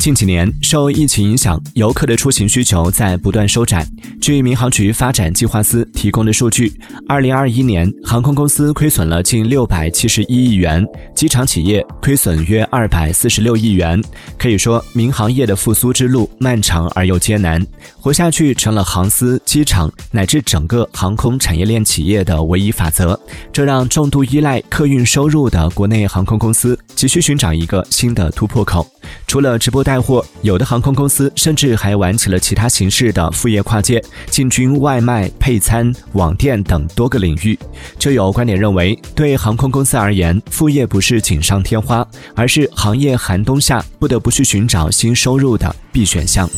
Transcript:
近几年，受疫情影响，游客的出行需求在不断收窄。据民航局发展计划司提供的数据，二零二一年航空公司亏损了近六百七十一亿元，机场企业亏损约二百四十六亿元。可以说，民航业的复苏之路漫长而又艰难，活下去成了航司、机场乃至整个航空产业链企业的唯一法则。这让重度依赖客运收入的国内航空公司急需寻找一个新的突破口。除了直播带货，有的航空公司甚至还玩起了其他形式的副业跨界，进军外卖、配餐、网店等多个领域。就有观点认为，对航空公司而言，副业不是锦上添花，而是行业寒冬下不得不去寻找新收入的必选项。